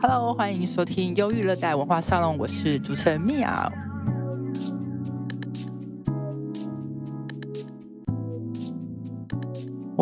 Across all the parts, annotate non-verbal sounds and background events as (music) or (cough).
Hello，欢迎收听忧郁热带文化沙龙，我是主持人米娅。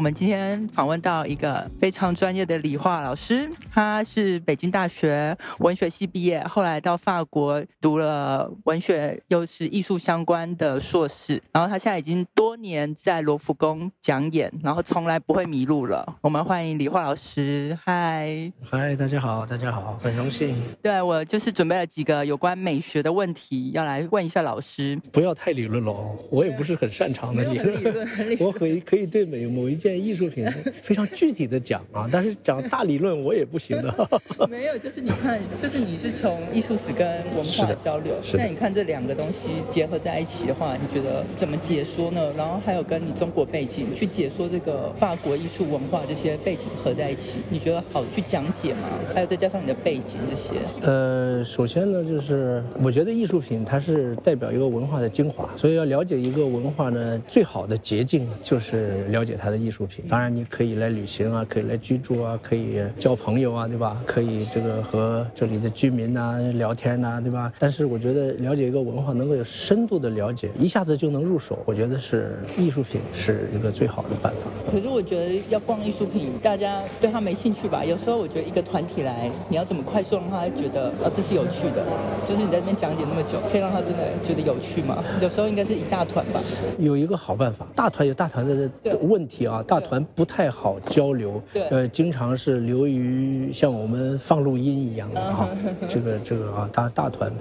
我们今天访问到一个非常专业的理化老师，他是北京大学文学系毕业，后来到法国读了文学又是艺术相关的硕士，然后他现在已经多年在罗浮宫讲演，然后从来不会迷路了。我们欢迎理化老师，嗨，嗨，大家好，大家好，很荣幸。对我就是准备了几个有关美学的问题要来问一下老师，不要太理论了哦，我也不是很擅长的理论，(laughs) 我可以可以对每某一件。艺术品非常具体的讲啊，但是讲大理论我也不行的。(laughs) 没有，就是你看，就是你是从艺术史跟文化交流，那你看这两个东西结合在一起的话，你觉得怎么解说呢？然后还有跟你中国背景去解说这个法国艺术文化这些背景合在一起，你觉得好去讲解吗？还有再加上你的背景这些。呃，首先呢，就是我觉得艺术品它是代表一个文化的精华，所以要了解一个文化呢，最好的捷径就是了解它的艺术。品。当然，你可以来旅行啊，可以来居住啊，可以交朋友啊，对吧？可以这个和这里的居民呐聊天呐，对吧？但是我觉得了解一个文化，能够有深度的了解，一下子就能入手，我觉得是艺术品是一个最好的办法。可是我觉得要逛艺术品，大家对他没兴趣吧？有时候我觉得一个团体来，你要怎么快速让他觉得啊这是有趣的？就是你在这边讲解那么久，可以让他真的觉得有趣吗？有时候应该是一大团吧。有一个好办法，大团有大团的问题啊，大。团不太好交流，呃，经常是流于像我们放录音一样的哈，这个这个啊，大大团。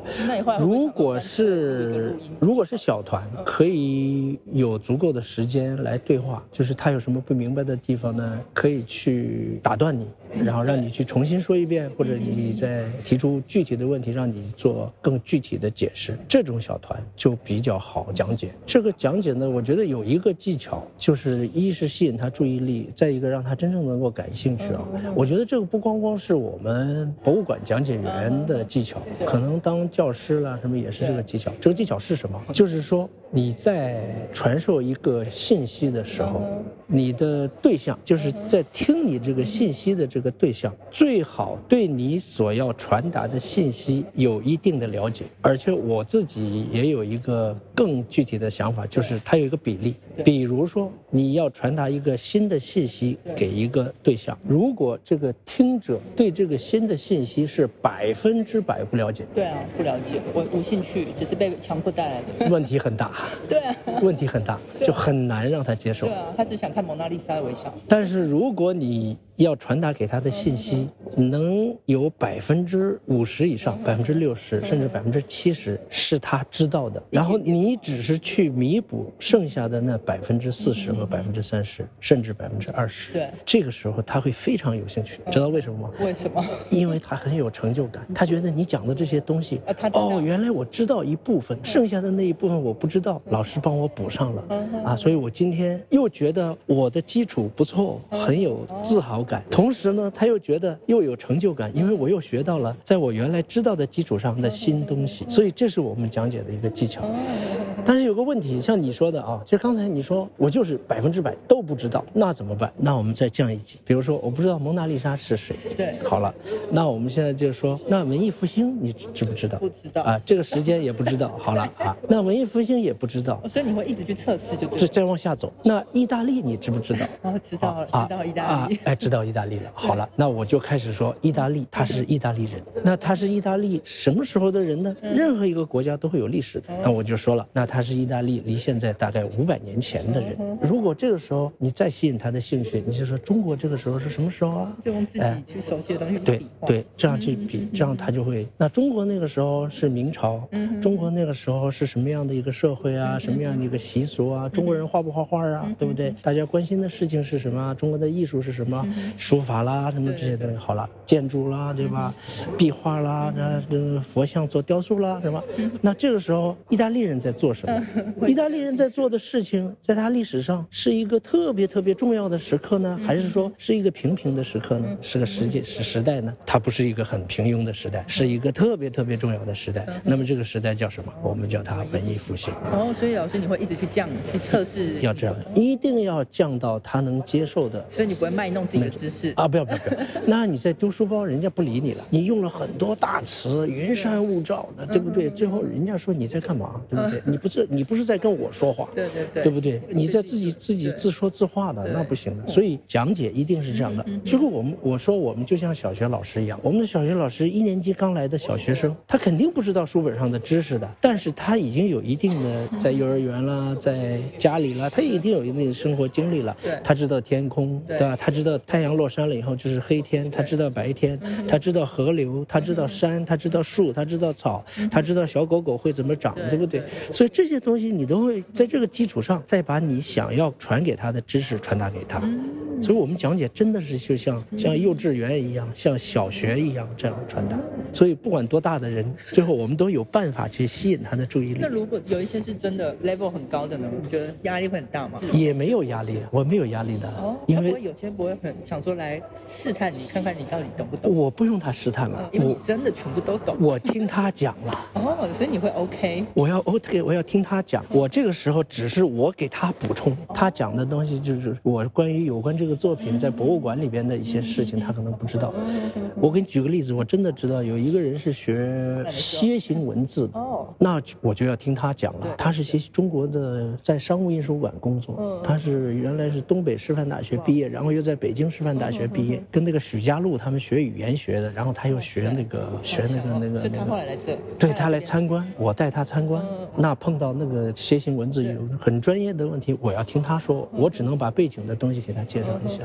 如果是如果是小团，可以有足够的时间来对话，就是他有什么不明白的地方呢，可以去打断你。然后让你去重新说一遍，或者你再提出具体的问题，让你做更具体的解释。这种小团就比较好讲解。这个讲解呢，我觉得有一个技巧，就是一是吸引他注意力，再一个让他真正能够感兴趣啊。我觉得这个不光光是我们博物馆讲解员的技巧，可能当教师啦什么也是这个技巧。这个技巧是什么？就是说你在传授一个信息的时候，你的对象就是在听你这个信息的这。这个对象最好对你所要传达的信息有一定的了解，而且我自己也有一个更具体的想法，就是它有一个比例。比如说，你要传达一个新的信息给一个对象，如果这个听者对这个新的信息是百分之百不了解，对啊，不了解，我无兴趣，只是被强迫带来的，(laughs) 问题很大。对啊，问题很大，就很难让他接受。对啊，他只想看蒙娜丽莎的微笑。但是如果你要传达给他的信息能有百分之五十以上，百分之六十甚至百分之七十是他知道的，然后你只是去弥补剩下的那百分之四十和百分之三十，甚至百分之二十。对，这个时候他会非常有兴趣，知道为什么吗？为什么？因为他很有成就感，他觉得你讲的这些东西，哦，原来我知道一部分，剩下的那一部分我不知道，老师帮我补上了，啊，所以我今天又觉得我的基础不错，很有自豪。感，同时呢，他又觉得又有成就感，因为我又学到了在我原来知道的基础上的新东西，所以这是我们讲解的一个技巧。但是有个问题，像你说的啊，就刚才你说我就是百分之百都不知道，那怎么办？那我们再降一级，比如说我不知道蒙娜丽莎是谁，对，好了，那我们现在就说，那文艺复兴你知不知道？不知道啊，这个时间也不知道，好了 (laughs) 啊，那文艺复兴也不知道，所以你会一直去测试，就对。再往下走，那意大利你知不知道？哦，知道了，知道意大利，哎，知道意大利了。好了，那我就开始说，意大利他是意大利人，那他是意大利什么时候的人呢？任何一个国家都会有历史的，那我就说了，那他是意大利。离现在大概五百年前的人，如果这个时候你再吸引他的兴趣，你就说中国这个时候是什么时候啊？就用自己去熟悉的东西对对，这样去比，这样他就会。那中国那个时候是明朝，中国那个时候是什么样的一个社会啊？什么样的一个习俗啊？中国人画不画画啊？对不对？大家关心的事情是什么？中国的艺术是什么？书法啦，什么这些东西。好了，建筑啦，对吧？壁画啦，这这佛像做雕塑啦，什么？那这个时候意大利人在做什么？意大利人在做的事情，在他历史上是一个特别特别重要的时刻呢，还是说是一个平平的时刻呢？是个时间时时代呢？它不是一个很平庸的时代，是一个特别特别重要的时代。那么这个时代叫什么？我们叫它文艺复兴。哦，所以老师你会一直去降去测试，要这样，一定要降到他能接受的。所以你不会卖弄自己的知识啊？不要不要不要，(laughs) 那你在丢书包，人家不理你了。你用了很多大词，云山雾罩的，对不对？最后人家说你在干嘛？对不对？你不是你不是在跟我说话？对对对，对不对？你在自己自己自说自话的，那不行的。所以讲解一定是这样的。结果我们我说我们就像小学老师一样，我们的小学老师一年级刚来的小学生，他肯定不知道书本上的知识的，但是他已经有一定的在幼儿园啦，在家里啦，他已经有一定的生活经历了。他知道天空，对吧？他知道太阳落山了以后就是黑天，他知道白天，他知道河流，他知道山，他知道树，他知道草，他知道小狗狗会怎么长，对不对？所以这些东西你都会在这个基础上，再把你想要传给他的知识传达给他。所以我们讲解真的是就像像幼稚园一样，像小学一样这样传达。所以不管多大的人，最后我们都有办法去吸引他的注意力。那如果有一些是真的 level 很高的呢？你觉得压力会很大吗？也没有压力，我没有压力的。哦，因为有些不会很想说来试探你，看看你到底懂不懂。我不用他试探了，因为你真的全部都懂。我听他讲了。哦，所以你会 OK？我要 OK，我要听他讲。我这个时候只是我给他补充，他讲的东西就是我关于有关这个作品在博物馆里边的一些事情，他可能不知道。我给你举个例子，我真的知道有一个人是学楔形文字的，那我就要听他讲了。他是学中国的，在商务印书馆工作，他是原来是东北师范大学毕业，然后又在北京师范大学毕业，跟那个许家路他们学语言学的，然后他又学那个学那个那个那个，对他来参观，我带他参观，那碰到那个楔形文字有很专业的问题，我要听他说，我只能把背景的东西给他介绍一下。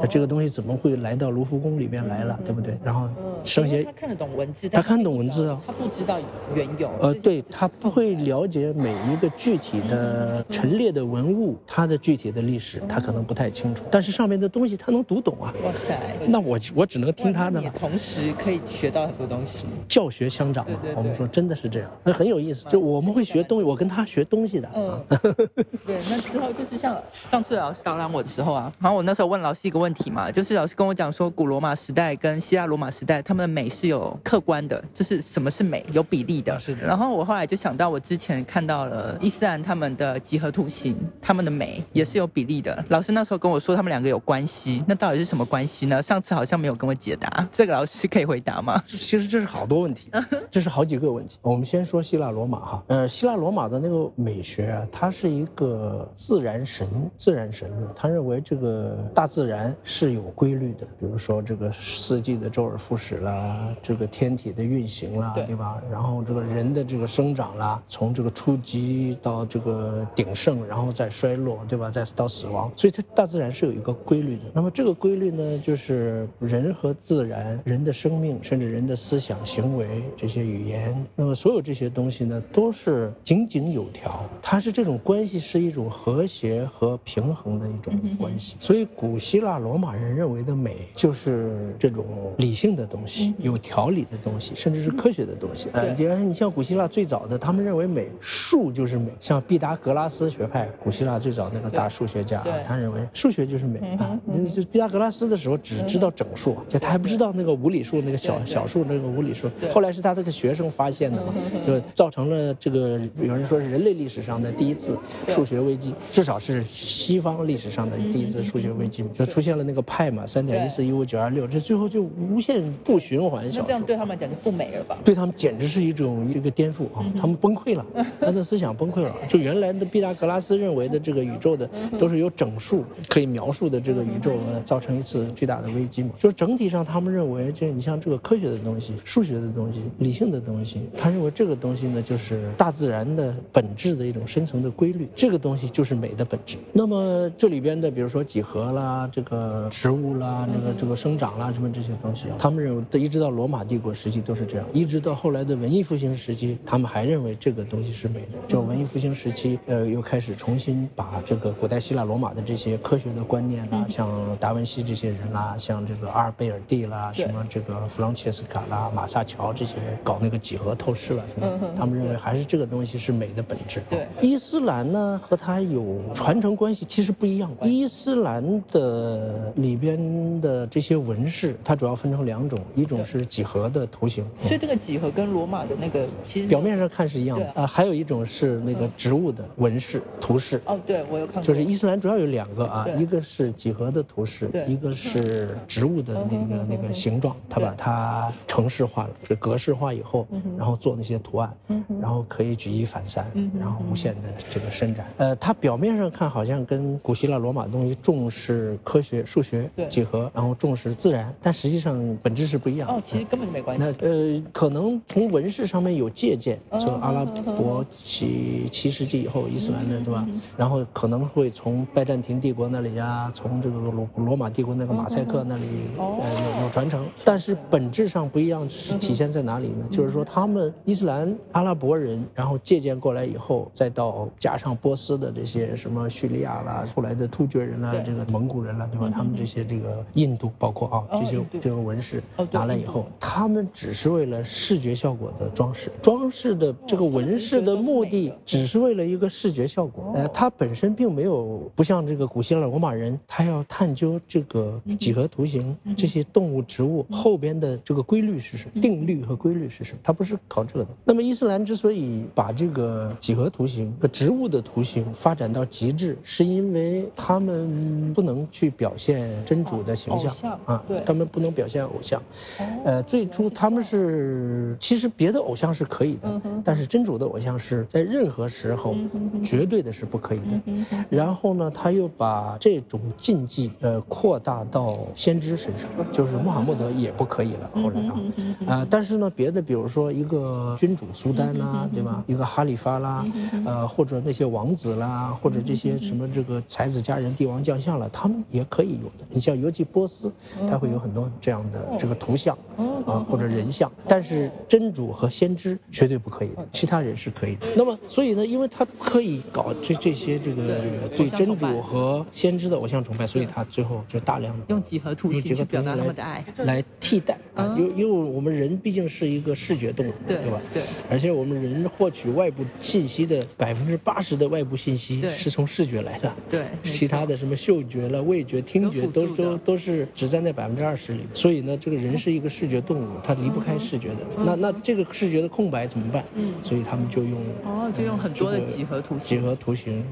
那这个东西怎么会来到卢浮宫里面来了，对不对？然后剩下他看得懂文字，他看懂文字啊，他不知道缘由。呃，对他不会了解每一个具体的陈列的文物，它的具体的历史，他可能不太清楚。但是上面的东西他能读懂啊。哇塞，那我我只能听他的了。同时可以学到很多东西，教学相长嘛。我们说真的是这样，那很有意思。就我们会学东西，我跟他学东西的。嗯，对。那之后就是像上次老师导览我的时候啊，然后我那时候问老师一个问题嘛，就是老师跟我讲说，古罗马时代跟希腊罗马时代，他们的美是有客观的，就是什么是美，有比例的。是的。然后我后来就想到，我之前看到了伊斯兰他们的几何图形，他们的美也是有比例的。老师那时候跟我说，他们两个有关系，那到底是什么关系呢？上次好像没有跟我解答，这个老师可以回答吗？其实这是好多问题，(laughs) 这是好几个问题。我们先说希腊罗马哈，呃，希腊罗马的那个美学啊，它是一个自然神、自然神论，他认为这个大自然是有规律的，比如说这个四季的周而复始啦，这个天体的运行啦，对吧？然后这个人的这个生长啦，从这个初级到这个鼎盛，然后再衰落，对吧？再到死亡，所以它大自然是有一个规律的。那么这个规律呢，就是人和自然、人的生命，甚至人的思想、行为这些语言，那么所有这些东西呢，都是井井有条。它是这种关系是一种和谐和平衡的一种关系。所以古希腊罗马人认为的美，就是这种理性的东西，有条理的东西，甚至是科学的东西。呃，你像古希腊最早的，他们认为美术就是美，像毕达哥拉斯学派，古希腊最早那个大数学家，他认为数学就是美啊。就毕达哥拉斯的时候只知道整数，就他还不知道那个无理数，那个小小数那个无理数。后来是他这个学生发现的嘛，就造成了这个有人说是人类历史上的第一次数学危机，至少是西方历史上的第一次数学危机，就出现了那个派嘛，三点一四一五九二六，这最后就无限不循环小数。这样对他们讲就不美了吧？对他们简直是一种一个颠覆啊！他们崩溃了，(laughs) 他的思想崩溃了。就原来的毕达哥拉斯认为的这个宇宙的都是由整数可以描述的这个宇宙，造成一次巨大的危机嘛。就是整体上他们认为，就你像这个科学的东西、数学的东西、理性的东西，他认为这个东西呢就是大自然的本质的一种深层的规律，这个东西就是美的本质。那么这里边的比如说几何啦，这个植物啦，这个这个生长啦，什么这些东西，他们认为一直到罗马帝国时期都是这样，一直到后来的文艺复兴时期，他们还认为这个东西是美的。就文艺复兴时期，呃，又开始重新把这个古代希腊罗马的这些科学的观念啊，像达文西这些人啦，像这个阿尔贝尔蒂啦，什么这个弗朗切斯卡啦、马萨乔这些搞那个几何透视了，什么，他们认为还是这个东西是美的本质。对，伊斯兰呢和它有传承关系，其实不一样。伊斯兰的里边的这些纹饰，它主要分成两种，一种是几何的图形。所以这个几何跟罗马的那个其实表面上看是一样的啊。还有一种是那个植物的纹饰图示。哦，对，我有看过。就是伊斯兰主要有两个啊，一个是几何的图示，一个是植物的那个那个形状，它把它程式化了，这格式化以后，然后做那些图案，然后可以举一反三，然后无限的这个伸展。呃，它表面上看好像跟古希腊罗马的东西重视科学、数学、几何，然后重视自然，但实际上本质是不一样。哦，其实根本就没关系。那呃，可能从纹饰上面有借鉴，从阿拉伯七七世纪以后伊斯兰的，对吧？然后可能会从拜占庭帝国那里呀，从这个罗罗马帝国那个马赛克那里呃有有传承，但是本质上不一样是体现在哪里呢？就是说他们伊斯兰阿拉伯人，然后借鉴过来以后，再到加上波斯的这些什么叙利亚啦，后来的突厥人啦，这个蒙古人啦，对吧？他们这些这个印度包括啊这些这个纹饰拿来以后，他们只是为了视觉效果的装饰，装饰的这个纹饰的目的只是为了一个视觉效果，呃，它本身并没有不像这个古希腊罗马人，他要探究这个几何图形这些动物植物后边的这个规律是什么，定律和规律是什么，它不是考这个的。那么伊斯兰之所以把这个几何图形和植物的图形发展到极致，是因为他们不能去表现真主的形象啊，他们不能表现偶像。呃，最初他们是其实别的偶像是可以的，但是真主的偶像是在任何时候绝对的是不可以的。然后呢，他又把这种禁忌呃扩大到先知身上，就是穆罕默德也不可以了。后来啊，呃，但是呢，别的比如说一个君主苏丹啦，对吧？一个哈里发啦，呃，或者那些王子啦，或者这些什么这个才子佳人、帝王将相了，他们也可以有的。你像尤其波斯，他会有很多这样的这个图像啊，或者人像。但是真主和先知绝对不可以的，其他人是可以的。那么，所以呢，因为他可以搞这这些这个对真主和先知的偶像崇拜，所以他最后就大量的用几何图形去表达他们的爱，来替代啊。因因为我们人毕竟是一个视觉动物，对吧？对。而且我们人获取外部信息的百分之八十的外部信息是从视觉来的，对。(laughs) 其他的什么嗅觉了、味觉、听觉都都都是只在那百分之二十里。所以呢，这个人是一个视觉动物，他离不开视觉的。那那这个视觉的空白怎么办？嗯。所以他们就用哦，就用很多的几何图形、几何图形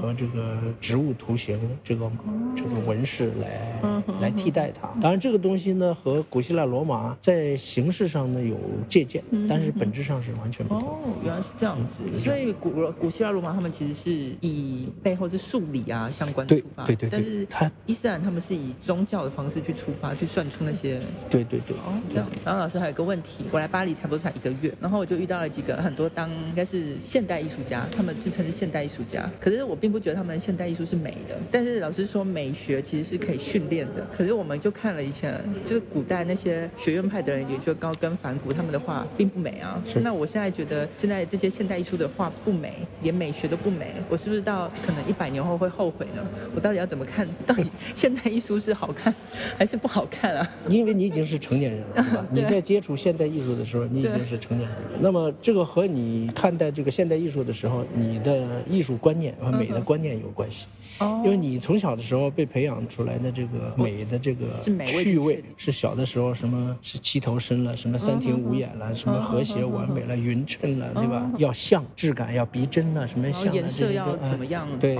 和这个植物图形这个这个纹饰来来替代它。当然，这个东西呢和古希腊罗马在形式上呢有借鉴，但是本质上是完全不同。哦，原来是这样子。所以古古希腊罗马他们其实是以背后是数理啊相关出发，对对对。但是他伊斯兰他们是以宗教的方式去出发，去算出那些。对对对。哦，这样。然后老师还有个问题，我来巴黎差不多才一个月，然后我就遇到了几个很多当应该是现代艺术家，他们自称是现代艺术家，可是我并不觉得他们现代艺术是美的。但是老师说美学其实是可以训练的，可是我们就看了以前就是古代那些学院派的人，也就高跟反骨他们的画并不美啊。那我现在觉得现在这些现代艺术的画不美，连美学都不美，我是不是到可能一百年后会后悔呢？我到底要怎么看？到底现代艺术是好看还是不好看啊？因为你已经是成年人了，(laughs) 对吧？你在接触现代艺术的时候，你已经是成年人了。那么这个和你看待这个现代艺术的时候，你的艺术观念和美的观念有关系。哦，因为你从小的时候被培养出来的这个美的这个趣味，是小的时候什么是七头身了，什么三庭五眼了，什么和谐完美了，匀称了，对吧？要像质感要逼真了，什么像颜色要怎么样？对，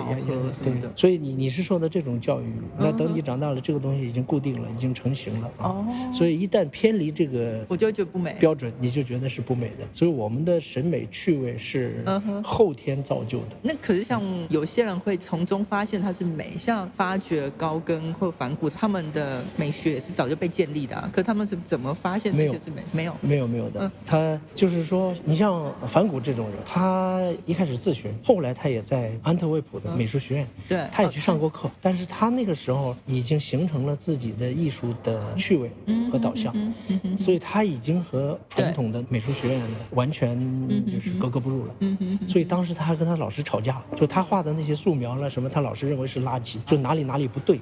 对，所以你你是受到这种教育，那等你长大了，这个东西已经固定了，已经成型了啊。所以一旦偏离这个，我就觉得不美标准，你就觉得是不美的。所以我们的审美趣味是后天造就的。那可是像有些人会从中发现它是美，像发掘高跟或反骨，他们的美学也是早就被建立的啊。可他们是怎么发现这些是美？没有，没有，没有的。他就是说，你像反骨这种人，他一开始自学，后来他也在安特卫普的美术学院，对，他也去上过课，但是他那个时候已经形成了自己的艺术的趣味和导向，所以他已经和传统的美术学院完全就是格格不入了。所以当时他还跟他老师吵架，就他画的那些素描了什么，他老师认为是垃圾，就哪里哪里不对。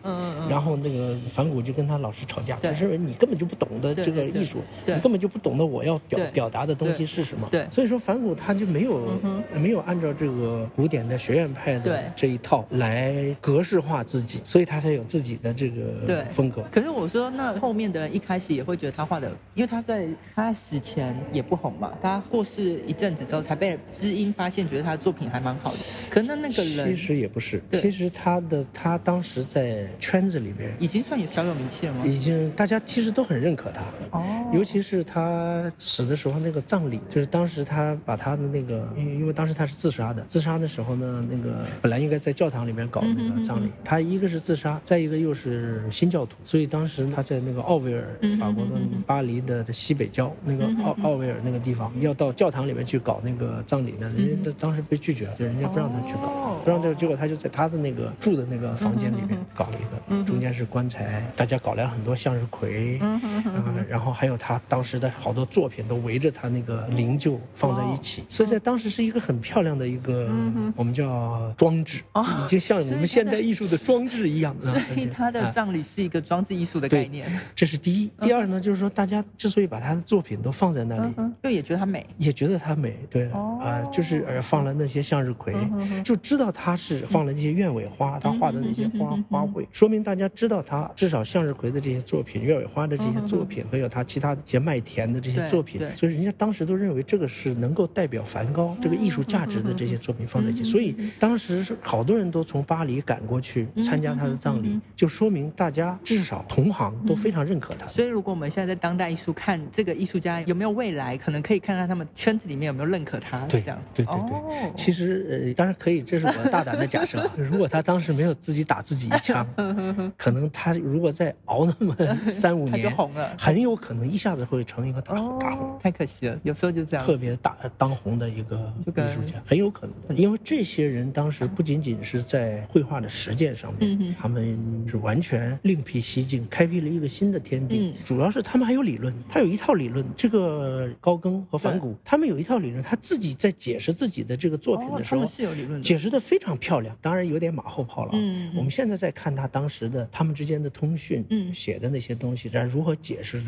然后那个反骨就跟他老师吵架，他认为你根本就不懂得这个艺术，你根本就不懂得我要表表达的东西是什么。对，所以说反骨他就没有没有按照这个古典的学院派的这一套来格式化自己，所以他才有自己的这个风格。可是我说，那后面的人一开始也会觉得他画的，因为他在他死前也不红嘛，他过世一阵子之后才被知音发现，觉得他的作品还蛮好的。可是那那个人其实也不是，其实他的他当时在圈子里面已经算有小有名气了吗？已经，大家其实都很认可他。哦，尤其是他死的时候那个葬礼，就是当时他把他的那个，因为当时他是自杀的，自杀的时候呢，那个本来应该在教堂里面搞那个葬礼，他一个是自杀，再一个又是新教徒，所以当时他在那个奥维尔，法国的巴黎的西北郊那个奥奥维尔那个地方，要到教堂里面去搞那个葬礼呢，人家当时被拒绝了，就人家不让他去搞，不让这，结果他就在他的那个住的那个房间里面搞了一个，中间是棺材，大家搞了很多向日葵，嗯，然后还有他当时的好多作品都围着他那个灵柩放在一起，所以在当时是一个很漂亮的一个我们叫装置，已经像我们现代艺术的装置一样。所以他的葬礼是一个装置艺术的概念，这是第一。第二呢，就是说大家之所以把他的作品都放在那里，就也觉得他美，也觉得他美，对，啊，就是呃放了那些向日葵，就知道他是放了那些鸢尾花，他画的那些花花卉，说明大家知道他至少向日葵的这些作品，鸢尾花的这些作品，还有他其他一些麦田的这些作品，所以人家当时都认为这个是能够代表梵高这个艺术价值的这些作品放在一起，所以当时是好多人都从巴黎赶过去参加他的葬礼，就说明大家至少同行都非常认可他。所以如果我们现在在当代艺术看这个艺术家有没有未来，可能可以看看他们圈子里面有没有认可他。对，这样对对对。其实呃，当然可以，这是我大胆的假设。(laughs) 如果他当时没有自己打自己一枪，(laughs) (laughs) 可能他如果再熬那么 (laughs) 三五年，他就红了，很有可能一下子会成一个大大红。太可惜了，有时候就这样。特别大当红的一个艺术家，很有可能。因为这些人当时不仅仅是在绘画的实践上面，他们是完全另辟蹊径，开辟了一个新的天地。主要是他们还有理论，他有一套理论。这个高更和梵谷，他们有一套理论，他自己在解释自己的这个作品的时候，是有理论，解释的非常漂亮。当然有点马后炮了。嗯，我们现在在看他当时的他们之间的通讯，嗯，写的那些东西，然后如何解释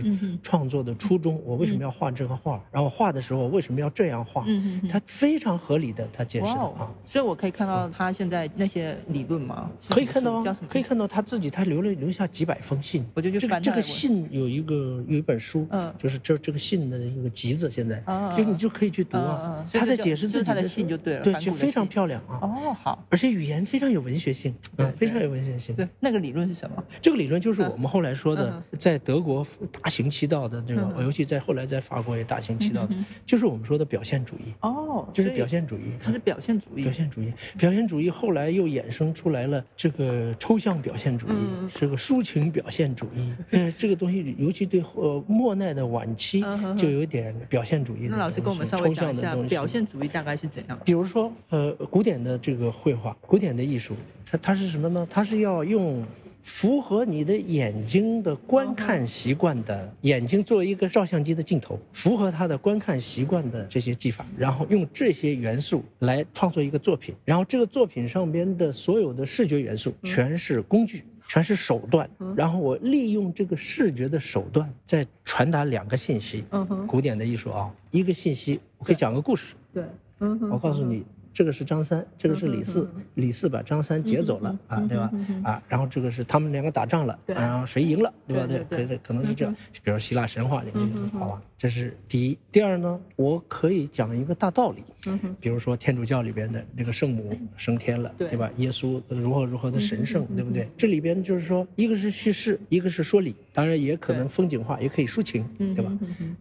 创作的初衷，我为什么要画这个画，然后画的时候为什么要这样画，嗯他非常合理的，他解释的啊。所以我可以看到他现在那些理论吗？可以看到啊，可以看到他自己，他留了留下几百封信。我就这个这个信有一个有一本书，嗯，就是这这个信的一个集子，现在，就你就可以去读啊。他在解释自己的信就对了，对，就非常漂亮啊。哦，好，而且语言非常有文学性，嗯，非常有文学性。对，那个理论是什么？这个理论就是我们后来说的，在德国大行其道的这种，尤其在后来在法国也大行其道的，就是我们说的表现主义。哦，就是表现主义。它是表现主义。表现主义，表现主义后来又衍生出来了这个抽象表现主义，是个抒情表现主义。(laughs) 嗯，这个东西尤其对呃莫奈的晚期就有点表现主义。那老师跟我们稍微讲一下，表现主义大概是怎样？比如说，呃，古典的这个绘画，古典的艺术，它它是什么呢？它是要用符合你的眼睛的观看习惯的眼睛作为一个照相机的镜头，符合他的观看习惯的这些技法，然后用这些元素来创作一个作品，然后这个作品上边的所有的视觉元素全是工具。全是手段，然后我利用这个视觉的手段，在传达两个信息。嗯哼，古典的艺术啊，一个信息，我可以讲个故事。对，嗯哼，我告诉你。这个是张三，这个是李四，李四把张三劫走了啊，对吧？啊，然后这个是他们两个打仗了，然后谁赢了，对吧？对，可以，可能是这样。比如希腊神话里面，好吧，这是第一。第二呢，我可以讲一个大道理，嗯比如说天主教里边的那个圣母升天了，对吧？耶稣如何如何的神圣，对不对？这里边就是说，一个是叙事，一个是说理，当然也可能风景画，也可以抒情，对吧？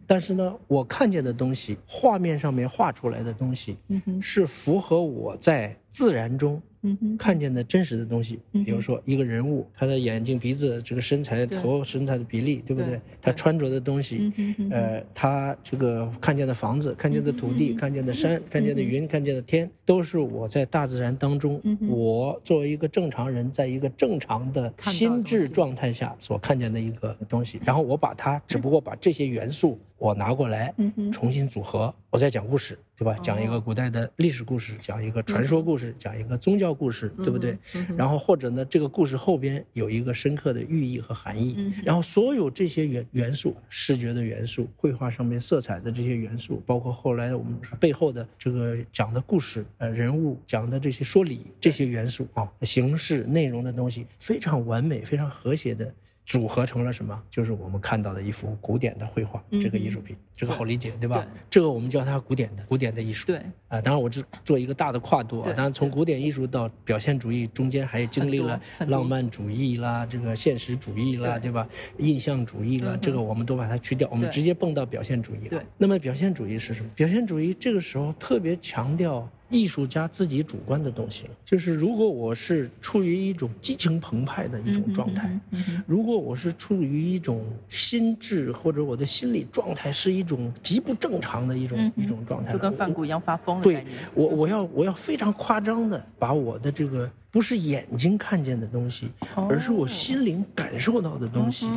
但是呢，我看见的东西，画面上面画出来的东西，是符。合我在自然中看见的真实的东西，比如说一个人物，他的眼睛、鼻子、这个身材、头身材的比例，对不对？他穿着的东西，呃，他这个看见的房子、看见的土地、看见的山、看见的云、看见的天，都是我在大自然当中，我作为一个正常人，在一个正常的心智状态下所看见的一个东西。然后我把它，只不过把这些元素。我拿过来，重新组合，我再讲故事，对吧？讲一个古代的历史故事，讲一个传说故事，讲一个宗教故事，对不对？然后或者呢，这个故事后边有一个深刻的寓意和含义。然后所有这些元元素，视觉的元素，绘画上面色彩的这些元素，包括后来我们背后的这个讲的故事，呃，人物讲的这些说理，这些元素啊，形式内容的东西，非常完美，非常和谐的。组合成了什么？就是我们看到的一幅古典的绘画，这个艺术品，这个好理解，对吧？这个我们叫它古典的，古典的艺术。对啊，当然我这做一个大的跨度啊，当然从古典艺术到表现主义中间还经历了浪漫主义啦，这个现实主义啦，对吧？印象主义啦，这个我们都把它去掉，我们直接蹦到表现主义了。那么表现主义是什么？表现主义这个时候特别强调。艺术家自己主观的东西了，就是如果我是处于一种激情澎湃的一种状态，如果我是处于一种心智或者我的心理状态是一种极不正常的一种一种状态，就跟梵谷一样发疯了对我，我要我要非常夸张的把我的这个。不是眼睛看见的东西，而是我心灵感受到的东西。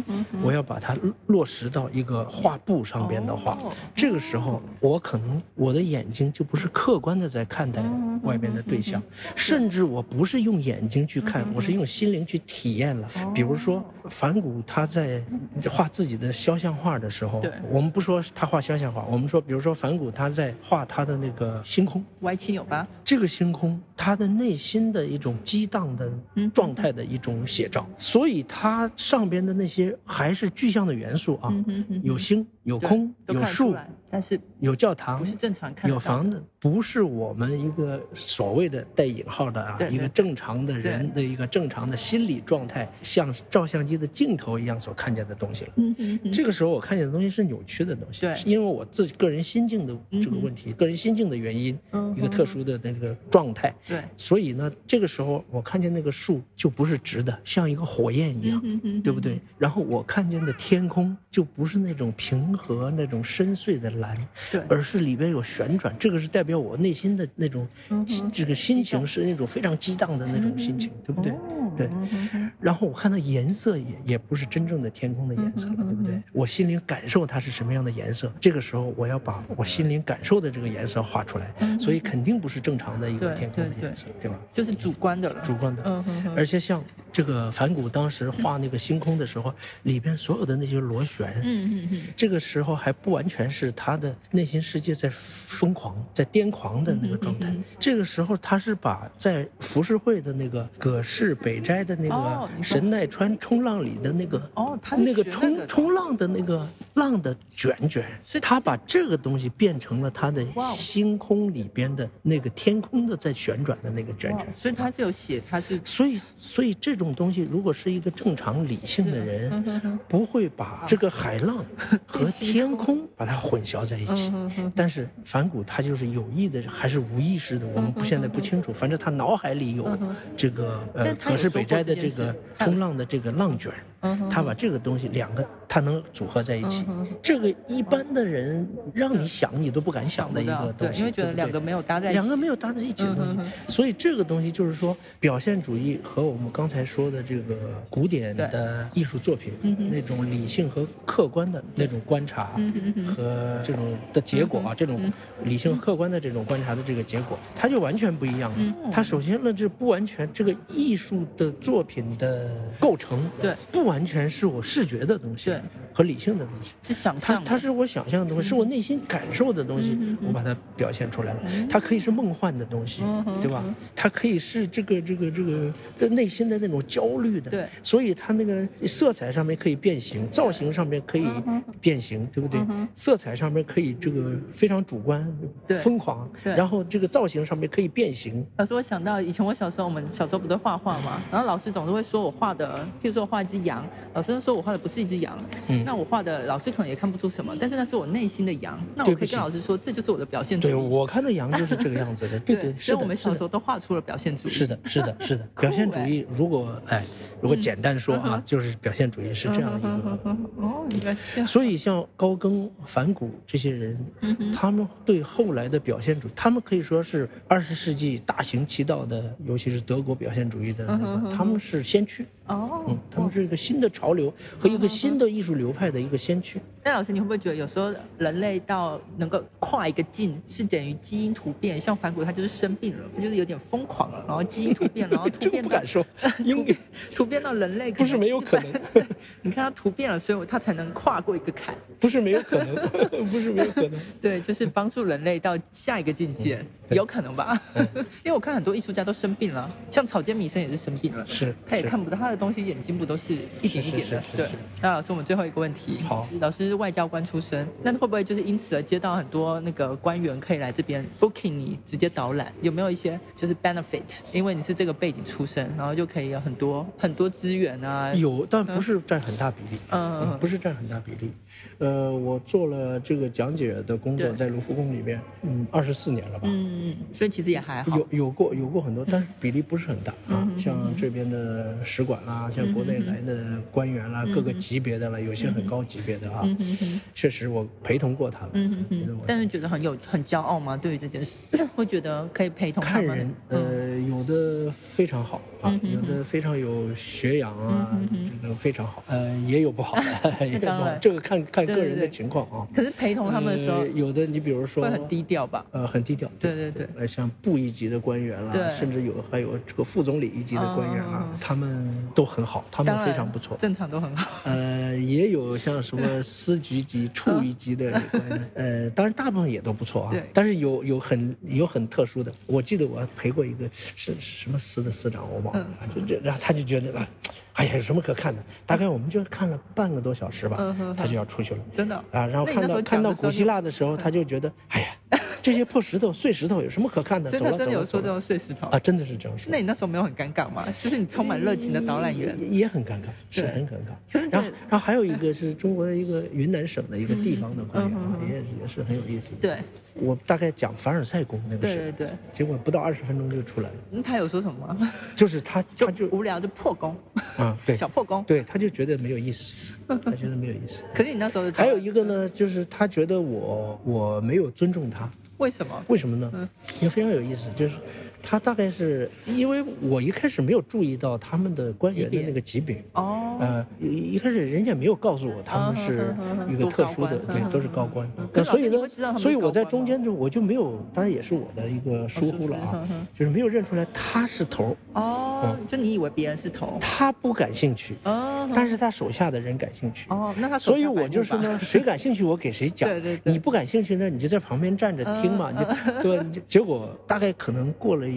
我要把它落实到一个画布上边的话，这个时候我可能我的眼睛就不是客观的在看待外边的对象，甚至我不是用眼睛去看，我是用心灵去体验了。比如说梵谷他在画自己的肖像画的时候，我们不说他画肖像画，我们说比如说梵谷他在画他的那个星空，歪七扭八，这个星空他的内心的一种。激荡的状态的一种写照，所以它上边的那些还是具象的元素啊，有星。有空有树，但是有教堂，不是正常看有房子，不是我们一个所谓的带引号的啊，一个正常的人的一个正常的心理状态，像照相机的镜头一样所看见的东西了。嗯嗯。这个时候我看见的东西是扭曲的东西，对，因为我自己个人心境的这个问题，个人心境的原因，一个特殊的那个状态，对，所以呢，这个时候我看见那个树就不是直的，像一个火焰一样，对不对？然后我看见的天空就不是那种平。和那种深邃的蓝，对，而是里边有旋转，这个是代表我内心的那种，这个心情是那种非常激荡的那种心情，对不对？对。然后我看到颜色也也不是真正的天空的颜色了，对不对？我心灵感受它是什么样的颜色，这个时候我要把我心灵感受的这个颜色画出来，所以肯定不是正常的一个天空的颜色，对吧？就是主观的了，主观的。嗯而且像这个梵谷当时画那个星空的时候，里边所有的那些螺旋，嗯嗯嗯，这个时候还不完全是他的内心世界在疯狂、在癫狂的那个状态。这个时候他是把在浮世绘的那个葛饰北斋的那个神奈川冲浪里的那个哦，他那个冲冲浪的那个浪的卷卷，他把这个东西变成了他的星空里边的那个天空的在旋转的那个卷卷。所以他是有写，他是所以所以这种东西如果是一个正常理性的人，不会把这个海浪和 (laughs) 天空把它混淆在一起。但是反骨他就是有意的还是无意识的，我们不现在不清楚。反正他脑海里有这个呃葛饰北斋的这个冲浪的这个浪卷。他把这个东西两个，他能组合在一起，这个一般的人让你想你都不敢想的一个东西，因为觉得两个没有搭在两个没有搭在一起的东西，所以这个东西就是说表现主义和我们刚才说的这个古典的艺术作品那种理性和客观的那种观察和这种的结果啊，这种理性客观的这种观察的这个结果，它就完全不一样了。它首先呢，这不完全这个艺术的作品的构成对。不完。全是我视觉的东西，对，和理性的东西，是想象，它它是我想象的东西，是我内心感受的东西，我把它表现出来了。它可以是梦幻的东西，对吧？它可以是这个这个这个在内心的那种焦虑的，对。所以它那个色彩上面可以变形，造型上面可以变形，对不对？色彩上面可以这个非常主观，疯狂，然后这个造型上面可以变形。老师，我想到以前我小时候，我们小时候不都画画嘛？然后老师总是会说我画的，譬如说我画一只羊。老师说：“我画的不是一只羊，那我画的老师可能也看不出什么，但是那是我内心的羊。那我可以跟老师说，这就是我的表现主义。对我看的羊就是这个样子的。(laughs) 对对，所以我们小时候都画出了表现主义。是的，是的，是的。(laughs) 表现主义，如果哎，如果简单说啊，就是表现主义是这样一个。哦，应该是这样。所以像高更、梵谷这些人，他们对后来的表现主义，他们可以说是二十世纪大行其道的，尤其是德国表现主义的那个，他们是先驱。哦，嗯，他们是一个新的潮流和一个新的艺术流派的一个先驱。那老师，你会不会觉得有时候人类到能够跨一个境，是等于基因突变？像反骨，他就是生病了，他就是有点疯狂了，然后基因突变，然后突变不敢说，(laughs) 突变突变到人类不是没有可能。(laughs) 你看他突变了，所以他才能跨过一个坎。不是没有可能，(laughs) 不是没有可能。对，就是帮助人类到下一个境界，有可能吧？因为我看很多艺术家都生病了，像草间弥生也是生病了，是，他也看不到他的东西，眼睛不都是一点一点的？对。那老师，我们最后一个问题，好，老师。外交官出身，那会不会就是因此而接到很多那个官员可以来这边 booking 你直接导览？有没有一些就是 benefit？因为你是这个背景出身，然后就可以有很多很多资源啊。有，但不是占很大比例。嗯，不是占很大比例。呃，我做了这个讲解的工作，在卢浮宫里面，嗯，二十四年了吧。嗯嗯。所以其实也还好。有有过有过很多，但是比例不是很大啊。像这边的使馆啦，像国内来的官员啦，各个级别的了，有些很高级别的啊。确实，我陪同过他们。嗯嗯但是觉得很有很骄傲吗？对于这件事，(clears throat) 会觉得可以陪同看人，呃，有的非常好啊，有的非常有学养啊，这个非常好。呃，也有不好的，也不好。这个看看个人的情况啊。可是陪同他们的时候，有的你比如说会很低调吧？呃，很低调。对对对。呃，像部一级的官员啦，甚至有还有这个副总理一级的官员啊，他们都很好，他们非常不错，正常都很好。呃，也有像什么 (laughs) 司局。级处一级的，(laughs) 呃，当然大部分也都不错啊。但是有有很有很特殊的，我记得我陪过一个是什么司的司长，我忘了。反正这，然后他就觉得啊，哎呀，有什么可看的？大概我们就看了半个多小时吧，他就要出去了。真的啊，然后看到看到古希腊的时候，他就觉得，哎呀。这些破石头、碎石头有什么可看的？真的真的有说这种碎石头啊？真的是这样说。那你那时候没有很尴尬吗？就是你充满热情的导览员也很尴尬，是很尴尬。然后，然后还有一个是中国的一个云南省的一个地方的官员，也也是很有意思。对，我大概讲凡尔赛宫那个事，对对对，结果不到二十分钟就出来了。那他有说什么吗？就是他他就无聊就破功啊，对，小破功，对，他就觉得没有意思，(laughs) 他觉得没有意思。可是你那时候还有一个呢，就是他觉得我我没有尊重他。为什么？为什么呢？也非常有意思，就是。他大概是因为我一开始没有注意到他们的官员的那个级别。哦，呃，一一开始人家没有告诉我他们是一个特殊的，对，都是高官。所以呢，所以我在中间就我就没有，当然也是我的一个疏忽了啊，就是没有认出来他是头哦，就你以为别人是头，他不感兴趣哦，但是他手下的人感兴趣。哦，那他所以我就是呢，(laughs) 谁感兴趣我给谁讲，你不感兴趣呢，你就在旁边站着听嘛，你就对，结果大概可能过了。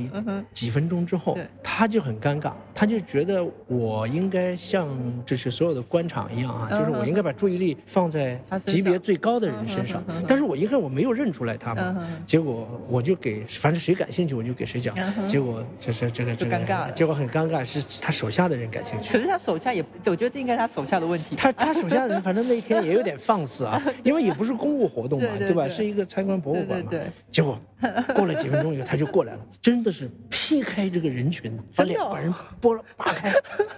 几分钟之后，他就很尴尬，他就觉得我应该像就是所有的官场一样啊，就是我应该把注意力放在级别最高的人身上。但是我一看我没有认出来他嘛，结果我就给反正谁感兴趣我就给谁讲，结果就是这个这个，结果很尴尬，是他手下的人感兴趣。可是他手下也，我觉得这应该他手下的问题。他他手下的人反正那一天也有点放肆啊，(laughs) 因为也不是公务活动嘛，对吧？是一个参观博物馆嘛。结果 (laughs) 过了几分钟以后他就过来了，真的是。劈开这个人群，把脸把人拨了扒开，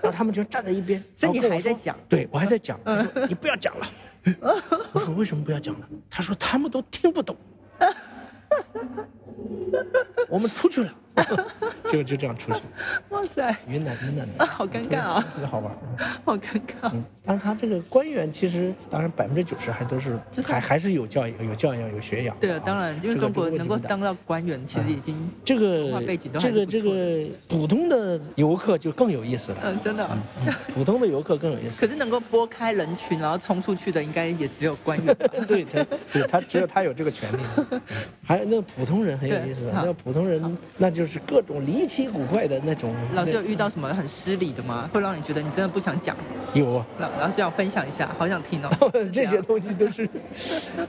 然后他们就站在一边。(laughs) 这你还在讲？对我还在讲。他说：“你不要讲了。(laughs) ”我说：“为什么不要讲了？”他说：“他们都听不懂。”我们出去了。(laughs) 就就这样出去，哇塞，云南云南的，好尴尬啊，特别好玩，(laughs) 好尴尬。嗯，但是他这个官员其实，当然百分之九十还都是，还还是有教有教养有学养。对啊，当然，因为中国能够当到官员，其实已经这个背景都这个这个普通的游客就更有意思了。嗯，真的，普通的游客更有意思。可是能够拨开人群然后冲出去的，应该也只有官员。(laughs) 对，他他只有他有这个权利。还有那个普通人很有意思，那普通人那就。就是各种离奇古怪的那种。老师有遇到什么很失礼的吗？会让你觉得你真的不想讲？有。老老师要分享一下，好想听哦。(laughs) 这些东西都是，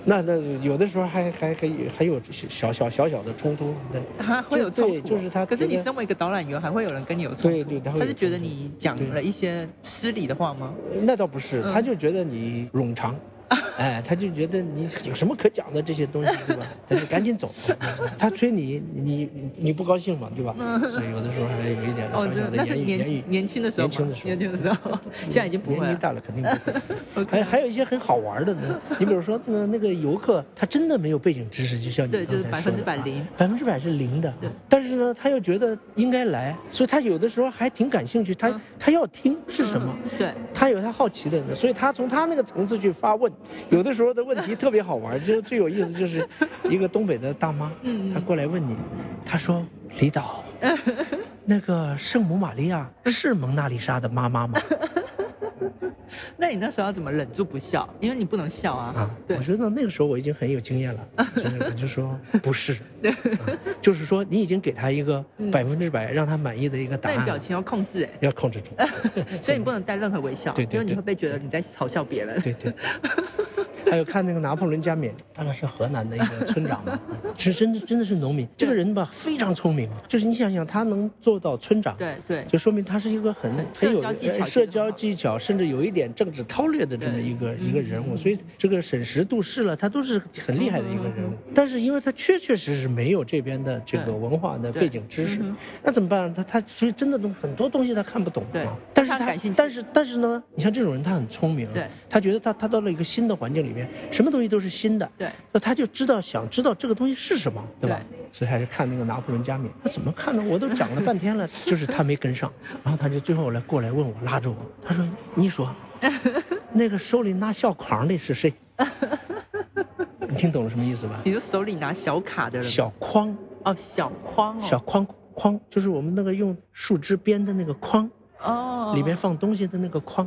那那有的时候还还还还有小小小小的冲突，对。会有冲突，就是他。可是你身为一个导览员，还会有人跟你有冲突？对对，他是觉得你讲了一些失礼的话吗？那倒不是，他就觉得你冗长。(laughs) 哎，他就觉得你有什么可讲的这些东西，对吧？他就赶紧走。他催你，你你不高兴嘛，对吧？所以有的时候还有一点小小的言语。年轻的时候，年轻的时候，年轻的时候，现在已经不会。年纪大了肯定不会。(laughs) 还还有一些很好玩的呢。你比如说那个那个游客，他真的没有背景知识，就像你刚才说的，百分之百零，百分之百是零的。但是呢，他又觉得应该来，所以他有的时候还挺感兴趣。他他要听是什么？对，他有他好奇的，所以他从他那个层次去发问。有的时候的问题特别好玩，就最有意思就是一个东北的大妈，她过来问你，她说：“李导，(laughs) 那个圣母玛利亚是蒙娜丽莎的妈妈吗？” (laughs) 那你那时候要怎么忍住不笑？因为你不能笑啊。啊，对，我觉得那个时候我已经很有经验了，(laughs) 就是我就说不是，就是说你已经给他一个百分之百让他满意的一个答案。那表情要控制，哎，要控制住，(laughs) 所以你不能带任何微笑，对，因为你会被觉得你在嘲笑别人。对对。还有看那个拿破仑加冕，大概是河南的一个村长嘛，(laughs) 是真的真的是农民。这个人吧非常聪明，就是你想想他能做到村长，对对，就说明他是一个很很有社交技巧，甚至有一点政治韬略的这么一个一个人物。所以这个审时度势了，他都是很厉害的一个人物。但是因为他确确实实没有这边的这个文化的背景知识，那怎么办？他他所以真的东很多东西他看不懂啊。但是他但是但是呢，你像这种人他很聪明，他觉得他他到了一个新的环境里面。什么东西都是新的，对，那他就知道想知道这个东西是什么，对吧？所以还是看那个拿破仑加冕，他怎么看呢？我都讲了半天了，(laughs) 就是他没跟上，然后他就最后来过来问我，拉着我，他说：“你说，那个手里拿小筐的是谁？(laughs) 你听懂了什么意思吧？你就手里拿小卡的人，小筐哦，小筐，小筐筐就是我们那个用树枝编的那个筐。”哦，里面放东西的那个筐，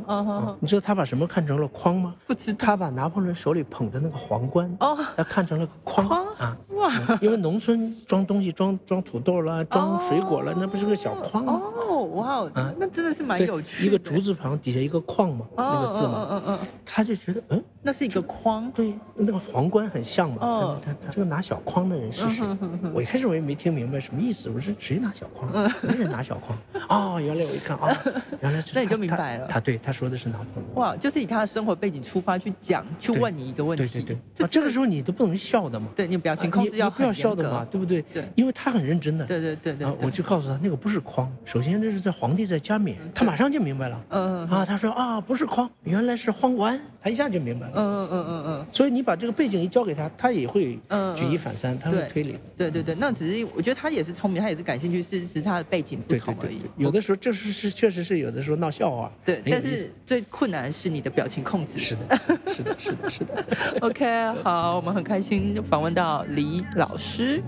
你知道他把什么看成了筐吗？不知道。他把拿破仑手里捧着那个皇冠，哦，他看成了个筐啊。哇，因为农村装东西装装土豆了，装水果了，那不是个小筐吗？哦，哇，啊，那真的是蛮有趣。一个竹字旁底下一个框嘛，那个字嘛，嗯嗯嗯，他就觉得嗯，那是一个筐，对，那个皇冠很像嘛。哦，他他这个拿小筐的人是谁？我一开始我也没听明白什么意思，我说谁拿小筐？没人拿小筐。哦，原来我一看啊。(laughs) 原来那你就明白了，他对他说的是拿破仑。哇，就是以他的生活背景出发去讲，去问你一个问题。对对对，这个时候你都不能笑的嘛。对你表情控制要不要笑的嘛，对不对？对，因为他很认真的。对对对对。我就告诉他，那个不是筐，首先这是在皇帝在加冕，他马上就明白了。嗯嗯。啊，他说啊，不是筐，原来是皇冠，他一下就明白了。嗯嗯嗯嗯嗯。所以你把这个背景一交给他，他也会举一反三，他会推理。对对对，那只是我觉得他也是聪明，他也是感兴趣，是是他的背景不同而已。有的时候这是是确实是有的时候闹笑话。对，但是最困难是你的表情控制。是的，是的，是的，是的。(laughs) OK，好，我们很开心访问到李老师，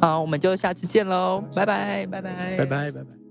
好，我们就下次见喽，拜拜，拜拜，拜拜，拜拜。